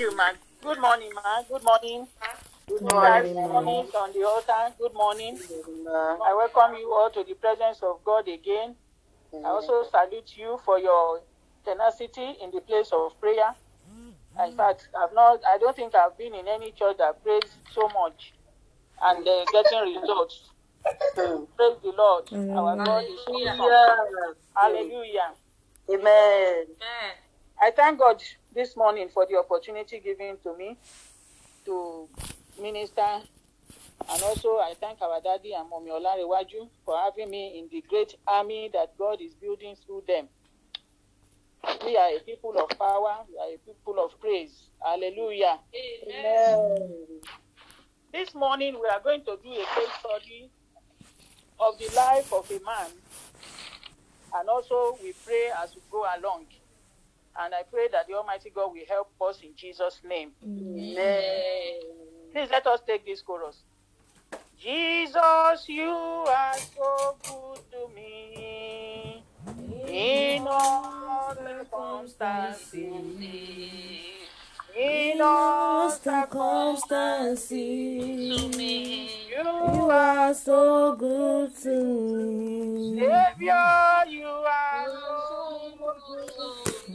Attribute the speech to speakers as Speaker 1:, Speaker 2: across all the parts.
Speaker 1: you, man. Good morning, man. Good morning. Good
Speaker 2: morning, ma'am.
Speaker 1: morning on the altar. Good morning. I welcome you all to the presence of God again. I also salute you for your tenacity in the place of prayer. In fact, I've not. I don't think I've been in any church that prays so much and uh, getting results.
Speaker 2: Mm.
Speaker 1: Praise the Lord. Our God is.
Speaker 2: Hallelujah.
Speaker 1: Hallelujah.
Speaker 2: Amen.
Speaker 1: I thank God this morning for the opportunity given to me to minister. And also, I thank our daddy and mommy Olarewaju for having me in the great army that God is building through them. We are a people of power. We are a people of praise. Hallelujah.
Speaker 2: Amen.
Speaker 1: This morning, we are going to do a case study of the life of a man. And also, we pray as we go along. And I pray that the Almighty God will help us in Jesus' name.
Speaker 2: Amen.
Speaker 1: Please let us take this chorus. Jesus, you are so good to me. In all circumstances. In all circumstances.
Speaker 3: me.
Speaker 1: You are
Speaker 4: so good to me.
Speaker 1: Savior, you are so good to me.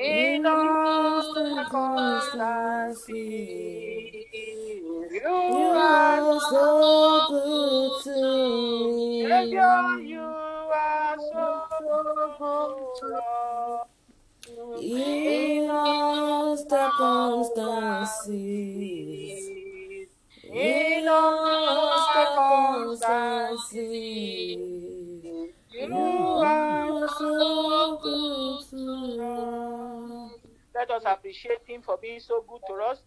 Speaker 1: In all
Speaker 4: circumstances,
Speaker 1: you are
Speaker 4: so good to me.
Speaker 1: Savior, you are so good to us.
Speaker 4: In all circumstances.
Speaker 1: In
Speaker 4: In
Speaker 1: all
Speaker 4: all
Speaker 1: circumstances,
Speaker 4: circumstances.
Speaker 1: you are
Speaker 4: so good to us.
Speaker 1: Let us appreciate him for being so good to us.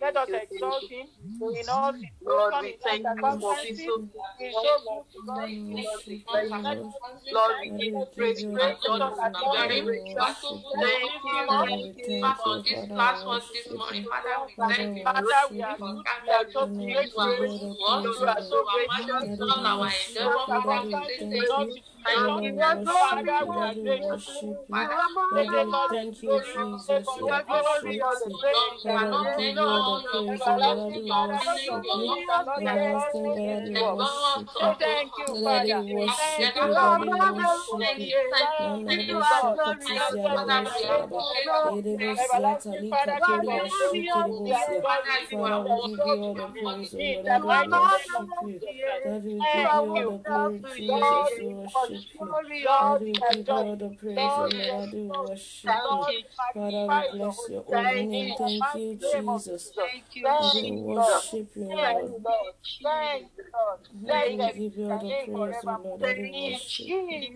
Speaker 1: Let us exalt him in all
Speaker 2: Lord, we thank you for being so good.
Speaker 1: He's so good to us.
Speaker 2: Lord, we
Speaker 4: Worship
Speaker 2: bless
Speaker 4: you,
Speaker 2: you.
Speaker 4: Lord.
Speaker 2: Lord, we
Speaker 4: Father,
Speaker 2: give you praise, praise,
Speaker 4: the
Speaker 2: Lord,
Speaker 4: praise
Speaker 2: and
Speaker 4: and the
Speaker 2: adoration.
Speaker 4: worship you.
Speaker 2: Thank you,
Speaker 4: Father,
Speaker 2: thank
Speaker 4: we
Speaker 2: you,
Speaker 4: thank
Speaker 2: for this platform
Speaker 4: we
Speaker 2: this morning. Father, we thank you.
Speaker 1: Father, we are
Speaker 4: you.
Speaker 1: good. We are so
Speaker 4: Father, we
Speaker 2: You
Speaker 1: grateful
Speaker 4: you
Speaker 1: to
Speaker 4: all
Speaker 2: good
Speaker 4: the
Speaker 1: you.
Speaker 2: to
Speaker 1: We are so
Speaker 2: You
Speaker 1: grateful to
Speaker 2: in
Speaker 4: Daddy,
Speaker 1: you.
Speaker 2: all our
Speaker 4: worship
Speaker 1: In all
Speaker 2: endeavor. Father, we
Speaker 4: we
Speaker 2: say
Speaker 4: thank
Speaker 2: thank
Speaker 4: you.
Speaker 2: You, thank you,
Speaker 4: we
Speaker 2: thank you,
Speaker 4: worship
Speaker 1: Father,
Speaker 4: you.
Speaker 1: we are
Speaker 4: Daddy, we
Speaker 1: grateful.
Speaker 4: worship you.
Speaker 2: Father,
Speaker 1: We
Speaker 4: Daddy,
Speaker 1: take
Speaker 4: we
Speaker 1: all the
Speaker 4: thank you,
Speaker 1: glory,
Speaker 4: Jesus. We
Speaker 1: the glory, all
Speaker 4: appreciate
Speaker 1: the
Speaker 4: you.
Speaker 2: Lord, we
Speaker 4: Father, we
Speaker 2: cannot
Speaker 4: give
Speaker 2: thank
Speaker 4: you
Speaker 2: you
Speaker 4: all
Speaker 2: all
Speaker 4: the
Speaker 2: your
Speaker 4: praise, Lord.
Speaker 2: goodness,
Speaker 1: Everlasting
Speaker 4: Daddy, we
Speaker 2: your
Speaker 1: Father,
Speaker 4: worship
Speaker 2: kindness,
Speaker 1: your
Speaker 2: your
Speaker 4: you.
Speaker 1: name
Speaker 2: love,
Speaker 1: cannot be
Speaker 2: that
Speaker 4: Everlasting God, we
Speaker 1: the world.
Speaker 2: endow us
Speaker 4: worship you.
Speaker 2: upon
Speaker 1: thank you,
Speaker 2: us.
Speaker 4: Daddy,
Speaker 1: Father.
Speaker 4: we
Speaker 1: Thank
Speaker 4: worship
Speaker 1: you,
Speaker 4: you.
Speaker 1: Lord.
Speaker 4: We
Speaker 1: Thank
Speaker 4: worship you.
Speaker 1: you, thank
Speaker 4: Manado
Speaker 1: you, Lord.
Speaker 4: shakatis
Speaker 2: Thank you,
Speaker 1: Blessed be
Speaker 2: Father, we
Speaker 1: name
Speaker 4: yadabosiyada.
Speaker 2: appreciate
Speaker 1: forevermore.
Speaker 2: you. Thank you.
Speaker 4: Yedebosiyata
Speaker 1: Everlasting Father,
Speaker 4: lika
Speaker 1: King
Speaker 4: turi
Speaker 1: of glory, we
Speaker 4: yashikiribosia.
Speaker 1: adore
Speaker 2: Father,
Speaker 1: you.
Speaker 2: you are
Speaker 4: Father,
Speaker 1: We
Speaker 4: we give you all
Speaker 2: you
Speaker 1: you.
Speaker 4: the
Speaker 2: are
Speaker 4: praise, O Lord. we
Speaker 1: of
Speaker 4: worship you.
Speaker 1: Jesus.
Speaker 4: We give
Speaker 1: Thank
Speaker 4: you all the glory,
Speaker 1: Lord,
Speaker 4: Jesus. We
Speaker 1: we
Speaker 4: worship
Speaker 1: worship
Speaker 4: you.
Speaker 1: You. Lord, we
Speaker 4: we give all the praise,
Speaker 1: Lord,
Speaker 2: Thank
Speaker 1: we
Speaker 2: you.
Speaker 4: Daddy, we
Speaker 1: exalt you.
Speaker 4: worship you.
Speaker 1: Lord,
Speaker 2: you,
Speaker 1: we
Speaker 4: Father, we bless your holy name. Thank you,
Speaker 1: mighty name of
Speaker 4: Jesus.
Speaker 1: Jesus.
Speaker 2: thank you,
Speaker 1: Thank
Speaker 4: Daddy, we
Speaker 1: you, Lord.
Speaker 2: Jesus.
Speaker 4: worship you,
Speaker 1: Thank
Speaker 2: Thank
Speaker 4: Lord.
Speaker 1: you,
Speaker 2: you,
Speaker 1: Lord. Thank
Speaker 2: Jesus.
Speaker 1: you, Lord.
Speaker 4: Daddy,
Speaker 2: Thank
Speaker 4: we give you all the praise, Lord.
Speaker 1: forevermore.
Speaker 4: Daddy, we worship you.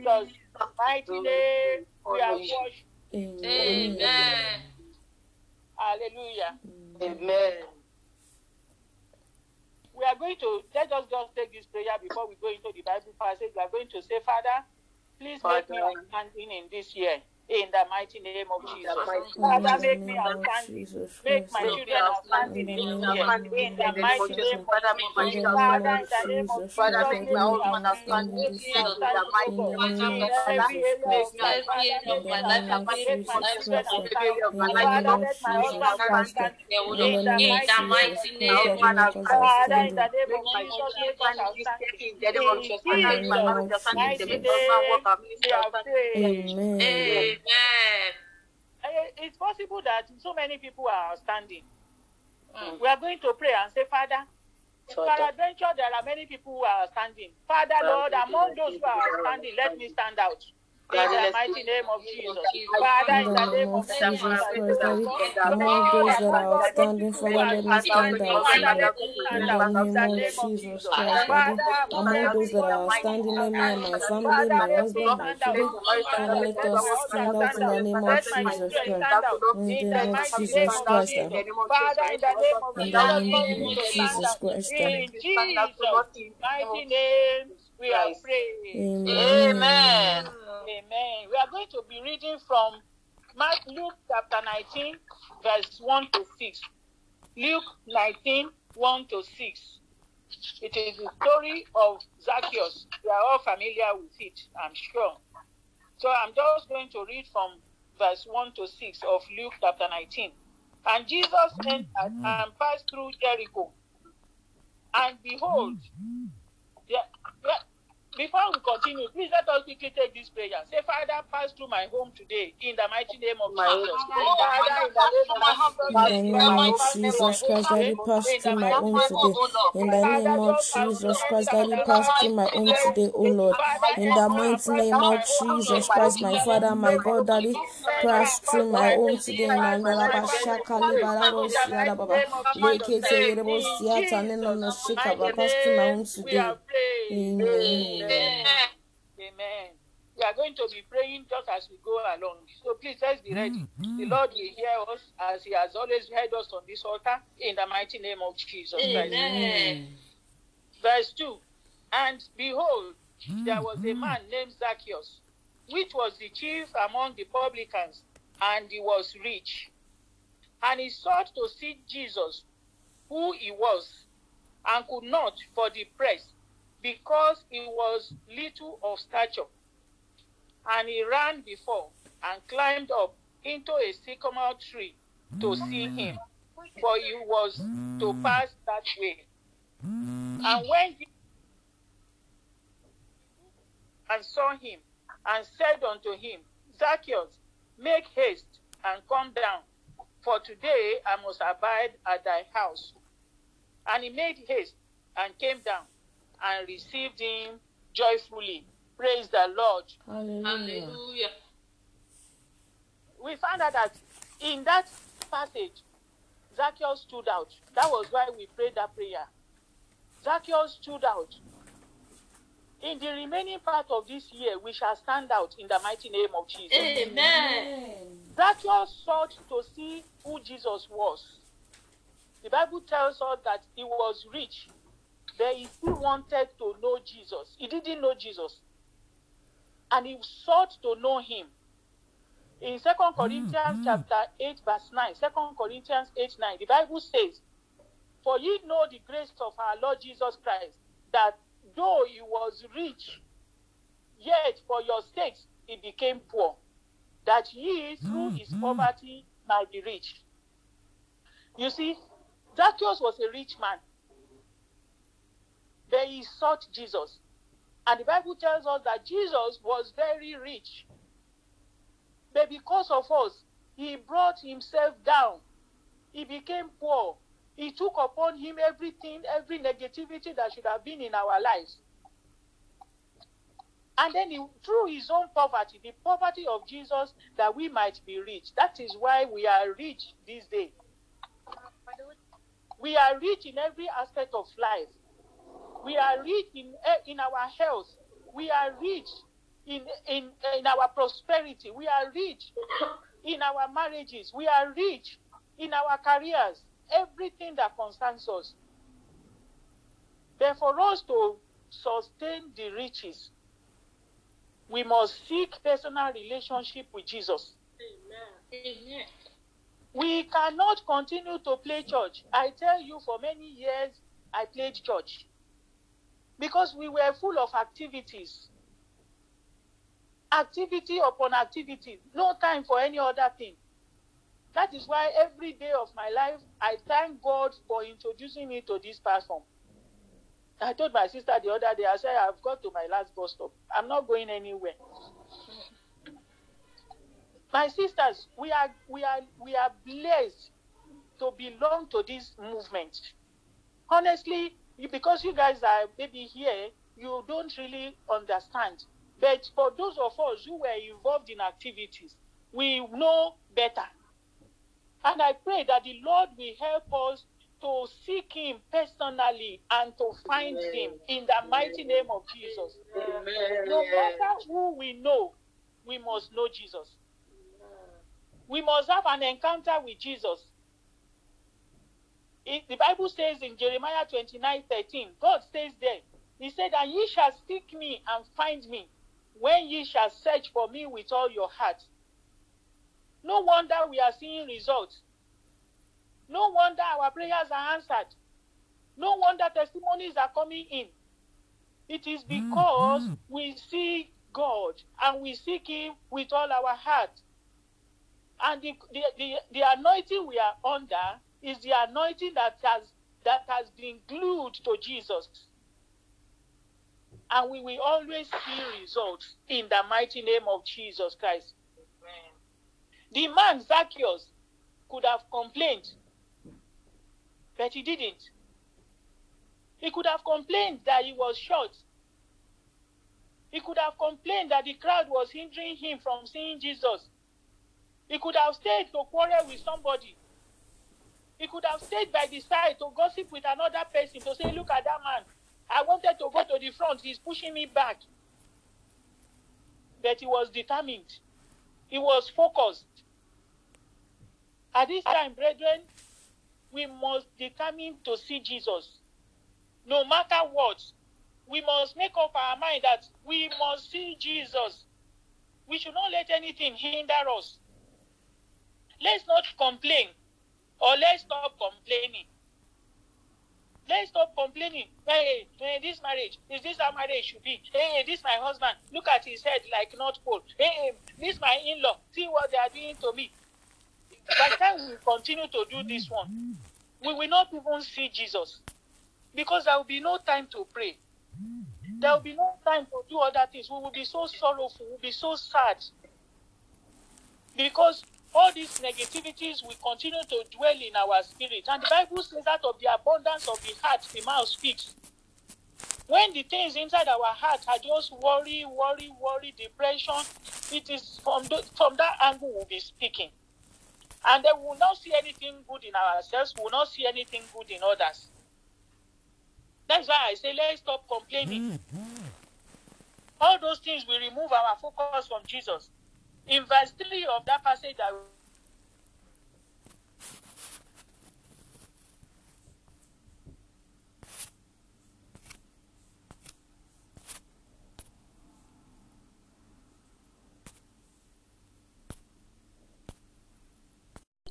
Speaker 1: Mighty name, we have
Speaker 2: Jesus.
Speaker 4: Amen.
Speaker 2: Amen.
Speaker 1: Hallelujah.
Speaker 2: Amen.
Speaker 1: We are going to let us just take this prayer before we go into the Bible passage. We are going to say, Father, please make me
Speaker 2: Father,
Speaker 1: outstanding in this year. In the mighty name of Jesus.
Speaker 2: the mighty
Speaker 4: In
Speaker 1: Father, make me
Speaker 4: name of
Speaker 1: outstanding. Make my children
Speaker 4: In
Speaker 1: outstanding
Speaker 2: outstanding,
Speaker 4: the
Speaker 1: in
Speaker 2: make
Speaker 1: this
Speaker 2: me
Speaker 4: name
Speaker 1: year.
Speaker 4: of
Speaker 2: outstanding
Speaker 1: In
Speaker 2: in
Speaker 1: the
Speaker 2: the name of
Speaker 1: mighty
Speaker 4: Jesus.
Speaker 2: Jesus.
Speaker 1: name of
Speaker 2: Father, make my
Speaker 4: In
Speaker 1: Jesus.
Speaker 4: the
Speaker 2: children
Speaker 4: name
Speaker 1: Father,
Speaker 4: of
Speaker 1: in the
Speaker 2: outstanding.
Speaker 1: name of
Speaker 4: Jesus
Speaker 2: Father,
Speaker 4: Christ.
Speaker 1: Jesus,
Speaker 2: make
Speaker 4: Father,
Speaker 2: my
Speaker 1: make me
Speaker 4: make me
Speaker 2: husband
Speaker 1: outstanding.
Speaker 4: outstanding
Speaker 2: outstanding
Speaker 1: Make me
Speaker 4: this
Speaker 2: year
Speaker 4: year.
Speaker 2: in the
Speaker 1: outstanding, oh
Speaker 2: mighty
Speaker 4: In
Speaker 1: God.
Speaker 4: the
Speaker 2: name of
Speaker 4: name
Speaker 2: Jesus.
Speaker 1: In
Speaker 4: of
Speaker 2: Father,
Speaker 1: every area
Speaker 2: make
Speaker 1: of
Speaker 4: Christ.
Speaker 2: me
Speaker 1: life.
Speaker 2: every
Speaker 1: Father,
Speaker 2: area
Speaker 1: make
Speaker 2: of
Speaker 1: me
Speaker 4: the
Speaker 2: my life
Speaker 4: name
Speaker 2: that
Speaker 4: of.
Speaker 1: Make my
Speaker 4: Jesus
Speaker 2: matters.
Speaker 1: children
Speaker 4: Christ.
Speaker 2: Every area
Speaker 1: outstanding.
Speaker 2: of
Speaker 4: In
Speaker 2: my
Speaker 4: the
Speaker 2: life,
Speaker 4: name
Speaker 1: Father,
Speaker 2: Lord,
Speaker 4: of
Speaker 1: let my
Speaker 2: make me
Speaker 4: Jesus
Speaker 1: husband be
Speaker 4: Christ.
Speaker 2: outstanding
Speaker 1: outstanding.
Speaker 2: this year, O
Speaker 4: In
Speaker 2: Lord.
Speaker 1: In
Speaker 4: the
Speaker 1: the
Speaker 4: name of
Speaker 2: In
Speaker 1: mighty
Speaker 2: the
Speaker 1: name
Speaker 4: Jesus
Speaker 1: of
Speaker 2: mighty
Speaker 4: Christ.
Speaker 2: name
Speaker 1: Jesus.
Speaker 4: Make
Speaker 2: Jesus.
Speaker 4: us
Speaker 1: Father, in
Speaker 4: outstanding.
Speaker 1: the name
Speaker 2: Make
Speaker 1: of
Speaker 2: my
Speaker 1: Jesus, make us
Speaker 2: outstanding this
Speaker 1: outstanding.
Speaker 2: year in the name of
Speaker 1: In
Speaker 2: Jesus. Father, make
Speaker 4: the
Speaker 2: my
Speaker 4: name
Speaker 1: Jesus'
Speaker 4: of
Speaker 2: marriage outstanding, make
Speaker 4: Jesus.
Speaker 2: husband work
Speaker 1: name,
Speaker 2: and
Speaker 1: we
Speaker 2: ministry
Speaker 1: have
Speaker 2: outstanding this year.
Speaker 1: prayed.
Speaker 4: Amen.
Speaker 2: Amen.
Speaker 1: Eh, It's possible that so many people are standing.
Speaker 2: Mm.
Speaker 1: We are going to pray and say, Father,
Speaker 2: Father,
Speaker 1: peradventure there are many people who are standing. Father, Lord, among those who are standing, let me stand out. In the mighty name of Jesus. Father,
Speaker 4: In
Speaker 1: in
Speaker 4: the
Speaker 1: the
Speaker 4: name
Speaker 1: name
Speaker 4: of
Speaker 1: of
Speaker 4: Jesus
Speaker 1: Jesus.
Speaker 4: Christ, among those that are outstanding, Father, let me stand out, In the name of Jesus Christ, among those that are outstanding, let me and my family, my husband, my children, Father, let us stand out in the name of Jesus Christ. In the name of Jesus Christ,
Speaker 1: in the name of Jesus,
Speaker 4: the
Speaker 1: let us
Speaker 4: name of
Speaker 1: to stand
Speaker 4: Jesus
Speaker 1: out.
Speaker 4: Christ.
Speaker 1: In Jesus' mighty name, we are praying.
Speaker 4: Amen.
Speaker 1: Amen. We are going to be reading from Mark, Luke chapter 19, verse 1 to 6. Luke 19, 1 to 6. It is the story of Zacchaeus. We are all familiar with it, I'm sure. So I'm just going to read from verse 1 to 6 of Luke chapter 19. And Jesus entered and passed through Jericho. And behold, there, there- before we continue, please let us quickly take this prayer. Say, Father, pass through my home today in the mighty name of
Speaker 2: My
Speaker 1: Jesus. Father, in the name of Jesus,
Speaker 4: In the name of Jesus Christ, Daddy, pass through my home today. In the name of Jesus Christ, Daddy, pass through my home today, O Lord. In the mighty name of Jesus Christ, my Father, my God, Daddy, pass through my home today. In the name of Shakali Bararo Siada Baba. Lekete Yerebo Siata Neno. Pass through my home today.
Speaker 1: Are praying.
Speaker 4: Amen.
Speaker 1: Amen. We are going to be praying just as we go along. So please let's be ready. Mm-hmm. The Lord will hear us as He has always heard us on this altar in the mighty name of Jesus Christ.
Speaker 3: Amen.
Speaker 1: Verse 2 And behold, there was a mm-hmm. man named Zacchaeus, which was the chief among the publicans, and he was rich. And he sought to see Jesus, who he was, and could not for the press, because he was little of stature. And he ran before and climbed up into a sycamore tree to mm. see mm. him, for he was to mm. pass that way. And when he and saw him, and said unto him, Zacchaeus, make haste and come down, for today I must abide at thy house. And he made haste and came down and received him joyfully. Praise the Lord.
Speaker 4: Hallelujah.
Speaker 3: Hallelujah.
Speaker 1: We found out that in that passage, Zacchaeus stood out. That was why we prayed that prayer. Zacchaeus stood out. In the remaining part of this year, we shall stand out in the mighty name of Jesus.
Speaker 3: Amen.
Speaker 1: Zacchaeus sought to see who Jesus was. The Bible tells us that he was rich, but he still wanted to know Jesus. He didn't know Jesus. And he sought to know him. In 2 hmm, Corinthians hmm. chapter 8, verse 9, 2 Corinthians 8, 9, the Bible says, For ye know the grace of our Lord Jesus Christ, that though he was rich, yet for your sakes he became poor, that ye through hmm, his poverty might be rich. You see, Zacchaeus was a rich man, he sought Jesus. And the Bible tells us that Jesus was very rich. But because of us, he brought himself down. He became poor. He took upon him everything, every negativity that should have been in our lives. And then he, through his own poverty, the poverty of Jesus, that we might be rich. That is why we are rich this day. We are rich in every aspect of life. We are rich in, eh, in our health. We are rich in, in, in our prosperity. We are rich in our marriages. We are rich in our careers. Everything that concerns us. But for us to sustain the riches, we must seek personal relationship with Jesus.
Speaker 3: Amen.
Speaker 1: We cannot continue to play church. I tell you, for many years, I played church because we were full of activities. Activity upon activity, no time for any other thing. That is why every day of my life, I thank God for introducing me to this platform. I told my sister the other day, I said, I've got to my last bus stop. I'm not going anywhere. My sisters, we are we are we are blessed to belong to this movement. Honestly, because you guys are maybe here, you don't really understand But for those of us who were involved in activities, we know better. And I pray that the Lord will help us to seek Him personally and to find
Speaker 2: Amen.
Speaker 1: Him in the mighty name of Jesus.
Speaker 2: Amen.
Speaker 1: No matter who we know, we must know Jesus. We must have an encounter with Jesus. It- the Bible says in Jeremiah 29 13, God says there, He said, And ye shall seek me and find me when ye shall search for me with all your heart. No wonder we are seeing results. No wonder our prayers are answered. No wonder testimonies are coming in. It is mm, because mm. we seek God and we seek Him with all our heart. And the, the, the, the anointing we are under is the anointing that has that has been glued to Jesus. And we will always see results in the mighty name of Jesus Christ. The man Zacchaeus could have complained, but he didn't. He could have complained that he was short. He could have complained that the crowd was hindering him from seeing Jesus. He could have stayed to quarrel with somebody. He could have stayed by the side to gossip with another person to say, Look at that man. I wanted to go to the front. He's pushing me back. But he was determined. He was focused. At this time, brethren, we must determine to see Jesus. No matter what, we must make up our mind that we must see Jesus. We should not let anything hinder us. Let's not complain or let's stop complaining. Let's stop complaining. Hey, hey, this marriage, is this how marriage should be? Hey, this my husband, look at his head like North Pole. Hey, this my in-law, see what they are doing to me. By the time we continue to do this one, we will not even see Jesus. Because there will be no time to pray. There will be no time to do other things. We will be so sorrowful, we will be so sad. Because all these negativities will continue to dwell in our spirit. And the Bible says that of the abundance of the heart, the mouth speaks. When the things inside our heart are just worry, worry, worry, depression, it is from, the, from that angle we'll be speaking. And then we will not see anything good in ourselves, we will not see anything good in others. That's why I say let's stop complaining. Mm-hmm. All those things will remove our focus from Jesus. In verse 3 of that passage that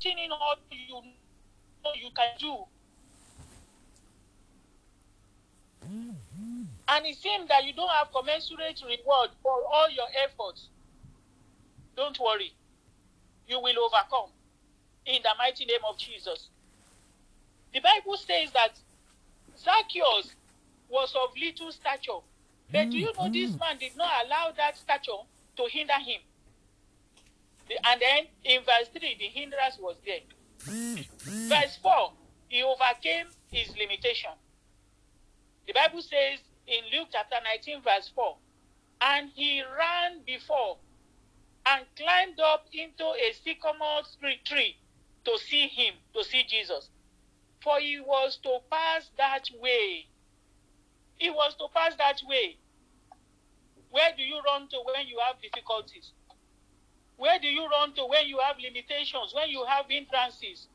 Speaker 1: in all you know you can do. And it seems that you don't have commensurate reward for all your efforts. Don't worry. You will overcome in the mighty name of Jesus. The Bible says that Zacchaeus was of little stature. But do you know mm-hmm. this man did not allow that stature to hinder him? And then in verse 3, the hindrance was there. Verse 4, he overcame his limitation. The Bible says in Luke chapter 19, verse 4, and he ran before and climbed up into a sycamore tree- to see him, to see Jesus. For he was to pass that way. He was to pass that way. Where do you run to when you have difficulties? Where do you run to when you have limitations, when you have hindrances?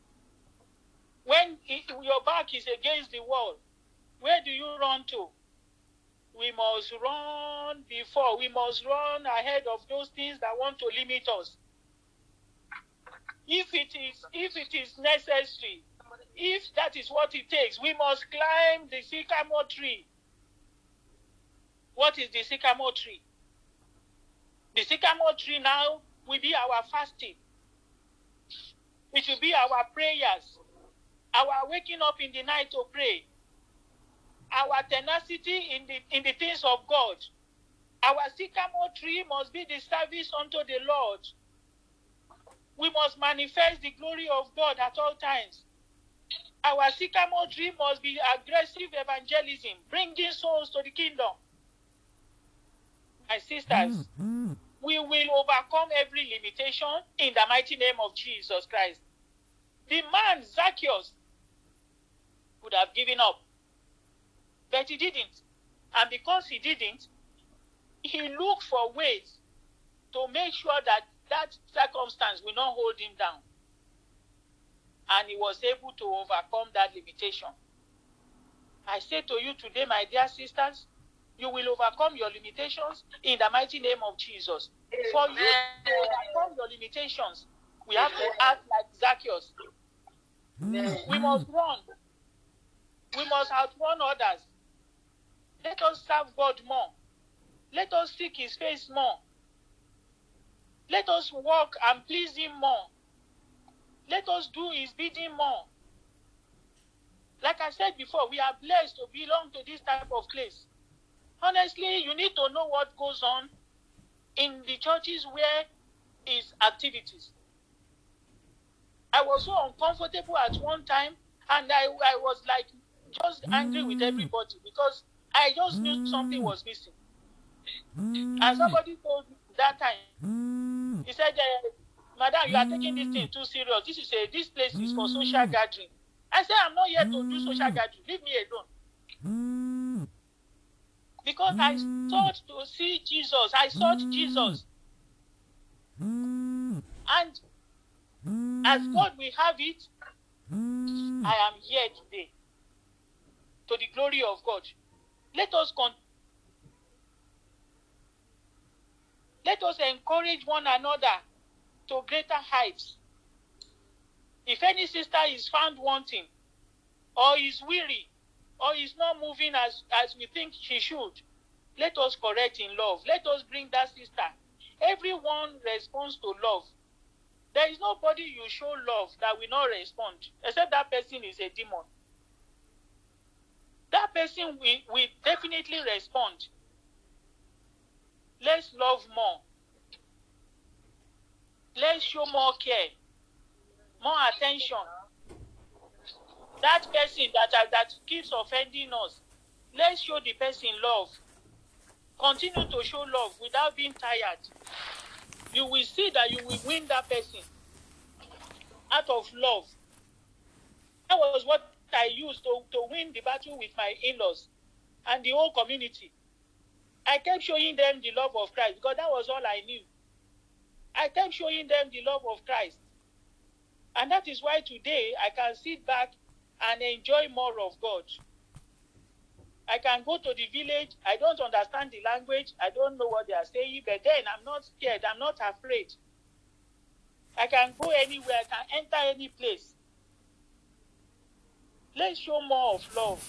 Speaker 1: When your back is against the wall, where do you run to? We must run before, we must run ahead of those things that want to limit us. If it is if it is necessary, if that is what it takes, we must climb the sycamore tree. What is the sycamore tree? The sycamore tree now will be our fasting. It will be our prayers, our waking up in the night to pray, our tenacity in the in the things of God. Our sycamore tree must be the service unto the Lord. We must manifest the glory of God at all times. Our sycamore tree must be aggressive evangelism, bringing souls to the kingdom. my sisters, mm, mm. we will overcome every limitation in the mighty name of Jesus Christ. The man, Zacchaeus, would have given up, but he didn't. And because he didn't, he looked for ways to make sure that that circumstance will not hold him down. And he was able to overcome that limitation. I say to you today, my dear sisters, you will overcome your limitations in the mighty name of Jesus. For you to overcome your limitations, we have to act like Zacchaeus. Mm. We must run. We must outrun others. Let us serve God more. Let us seek His face more. Let us walk and please Him more. Let us do His bidding more. Like I said before, we are blessed to belong to this type of place. Honestly, you need to know what goes on in the churches where is activities. I was so uncomfortable at one time, and I, I was like just angry with mm. everybody because I just knew something was missing. And somebody told me that time, he said, uh, "Madam, you are taking this thing too serious. This is a this place is for social gathering." I said, "I'm not here to do social gathering. Leave me alone." Because I sought to see Jesus. I sought Jesus. And as God will have it, I am here today to the glory of God. Let us con- let us encourage one another to greater heights. If any sister is found wanting, or is weary, or is not moving as, as we think she should, let us correct in love. Let us bring that sister. Everyone responds to love. There is nobody you show love that will not respond, except that person is a demon. That person will, will definitely respond. Let's love more. Let's show more care, more attention. That person that, that keeps offending us, let's show the person love. Continue to show love without being tired. You will see that you will win that person out of love. That was what I used to, to win the battle with my in laws and the whole community. I kept showing them the love of Christ because that was all I knew. I kept showing them the love of Christ. And that is why today I can sit back and enjoy more of God. I can go to the village. I don't understand the language. I don't know what they are saying, but then I'm not scared. I'm not afraid. I can go anywhere. I can enter any place. Let's show more of love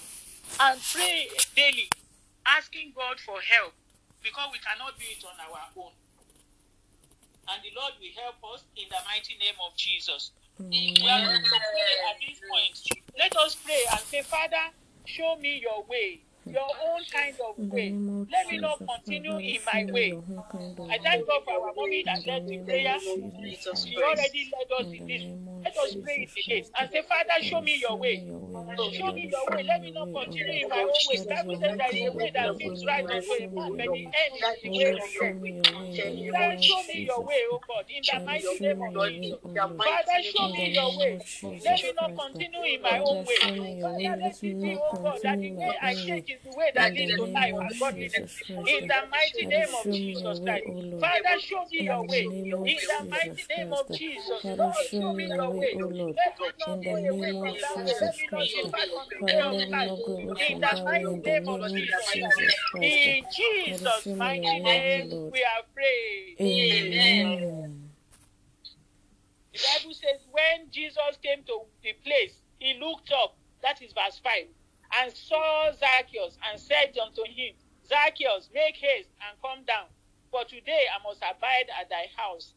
Speaker 1: and pray daily, asking God for help because we cannot do it on our own. And the Lord will help us in the mighty name of Jesus. We are going to pray at this point. Let us pray and say, Father, show me your way, your own kind of way. Let me not continue in my way.
Speaker 4: your own kind of
Speaker 1: I thank. God for our mommy that
Speaker 4: In the
Speaker 1: led the prayer.
Speaker 4: Jesus
Speaker 1: She already led us
Speaker 4: In
Speaker 1: in this.
Speaker 4: Name of
Speaker 1: Let us pray it
Speaker 4: Jesus
Speaker 1: again and say, Father, show me your way.
Speaker 4: me your way,
Speaker 1: Show me your way. Let me not continue in my own way. The
Speaker 4: That is
Speaker 1: Bible says
Speaker 4: own
Speaker 1: there is a
Speaker 4: kind
Speaker 1: way that
Speaker 4: way,
Speaker 1: seems right
Speaker 4: Daddy,
Speaker 1: unto a man, but the end is the way of
Speaker 4: show
Speaker 1: death.
Speaker 4: me your way in the
Speaker 1: Father, show me your way, oh God, in the mighty name of
Speaker 4: your
Speaker 1: Jesus.
Speaker 4: Lord.
Speaker 1: Father, show me your way. Let me not continue in my own way.
Speaker 4: show me.
Speaker 1: Father, let
Speaker 4: Let me
Speaker 1: it be,
Speaker 4: not
Speaker 1: oh God, that the way I
Speaker 4: own
Speaker 1: take is the way that
Speaker 4: In the
Speaker 1: leads to
Speaker 4: name
Speaker 1: life
Speaker 4: of
Speaker 1: and godliness. In the mighty name of
Speaker 4: show me your
Speaker 1: Jesus
Speaker 4: oh
Speaker 1: Christ. Father, show me your way. In the mighty name of Jesus.
Speaker 4: Father,
Speaker 1: Lord,
Speaker 4: show
Speaker 1: show
Speaker 4: me
Speaker 1: me
Speaker 4: your
Speaker 1: your
Speaker 4: way,
Speaker 1: way.
Speaker 4: O oh, Lord.
Speaker 1: Let me not
Speaker 4: In the name of
Speaker 1: that way. Let
Speaker 4: Jesus Christ.
Speaker 1: depart from the way
Speaker 4: Father,
Speaker 1: of
Speaker 4: let me
Speaker 1: life.
Speaker 4: not go away
Speaker 1: In
Speaker 4: from
Speaker 1: the
Speaker 4: that way.
Speaker 1: mighty
Speaker 4: In the
Speaker 1: name of
Speaker 4: name of
Speaker 1: Jesus
Speaker 4: Jesus
Speaker 1: Christ.
Speaker 4: Christ.
Speaker 1: In
Speaker 4: Daddy,
Speaker 1: Jesus'
Speaker 4: show me your
Speaker 1: mighty
Speaker 4: way, O
Speaker 1: name,
Speaker 4: Lord.
Speaker 1: we are praying.
Speaker 4: Amen.
Speaker 1: The Bible says when Jesus came to the place, he looked up, that is verse 5, and saw Zacchaeus and said unto him, Zacchaeus, make haste and come down, for today I must abide at thy house.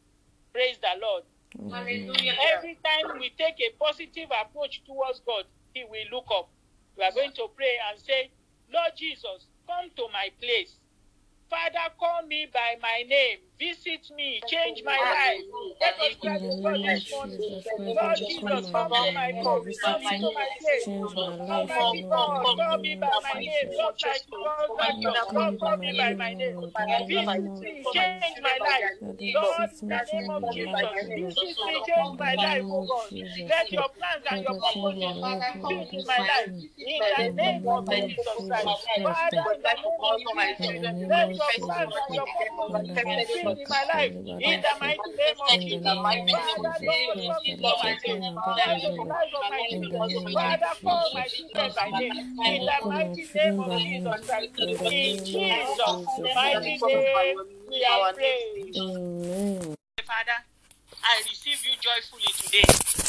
Speaker 1: Praise the Lord.
Speaker 2: Hallelujah.
Speaker 1: Every time we take a positive approach towards God, He will look up. We are going to pray and say, Lord Jesus, come to my place. Father, call me by my name. Visit me, change my life. Let us to God this morning.
Speaker 4: Jesus
Speaker 1: Lord Jesus, come
Speaker 4: my
Speaker 1: to my
Speaker 4: life,
Speaker 1: cause,
Speaker 4: visit
Speaker 1: come
Speaker 4: me,
Speaker 1: into my place.
Speaker 4: change my life,
Speaker 1: Almighty God,
Speaker 4: Lord,
Speaker 1: call me by my name,
Speaker 4: Jesus.
Speaker 1: like you called
Speaker 4: Call me by my name,
Speaker 1: my name.
Speaker 4: Lord, in the name
Speaker 1: Visit me,
Speaker 4: Jesus.
Speaker 1: change my life. Lord, in the name of Jesus,
Speaker 4: Lord.
Speaker 1: visit me, change my life, oh God.
Speaker 4: Jesus
Speaker 1: Let your plans and your purposes be in my life. In the name of Jesus Christ.
Speaker 4: Jesus.
Speaker 1: Father, in the name of Jesus, let your plans and your purposes
Speaker 4: In the
Speaker 1: in my life. In the mighty name of Jesus.
Speaker 4: name of
Speaker 1: Father,
Speaker 4: Jesus
Speaker 1: Lord,
Speaker 4: Christ,
Speaker 1: call my name.
Speaker 4: Alabakuna,
Speaker 1: the
Speaker 4: Dadadele.
Speaker 1: of my
Speaker 4: In the
Speaker 1: children.
Speaker 4: name of
Speaker 1: Father, call my
Speaker 4: Jesus
Speaker 1: children by name. In the mighty name of. Jesus Christ.
Speaker 4: In the
Speaker 1: In
Speaker 4: name of
Speaker 1: Jesus'
Speaker 4: Jesus
Speaker 1: mighty name, we are praying.
Speaker 4: Amen.
Speaker 1: Father, I receive you joyfully today,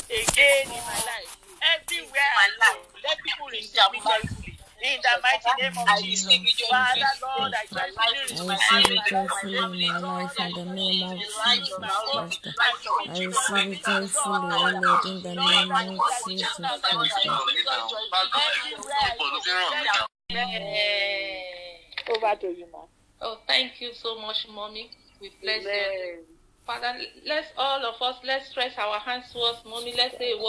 Speaker 1: again in my life. Everywhere I go, let people receive me joyfully. In the mighty name of Jesus. Father, Lord, I joyfully
Speaker 4: I
Speaker 1: receive
Speaker 4: receive
Speaker 1: you in my life
Speaker 4: joyfully in my
Speaker 1: Lord,
Speaker 4: life
Speaker 1: I
Speaker 4: in the name
Speaker 1: joyfully
Speaker 4: of
Speaker 1: receive you my
Speaker 4: Jesus. Christ.
Speaker 1: I receive
Speaker 4: I
Speaker 1: you joyfully
Speaker 4: it
Speaker 1: in my job,
Speaker 4: joyfully,
Speaker 1: oh
Speaker 4: O
Speaker 1: God.
Speaker 4: Lord, in the name of
Speaker 1: pray that you
Speaker 4: Jesus
Speaker 1: even as I
Speaker 4: Christ.
Speaker 1: receive you joyfully, everywhere I go, let over to you, ma.
Speaker 3: Oh, thank you so much, mommy. We bless you. Father, let's all of us let's stretch our hands towards mommy. Let's say a word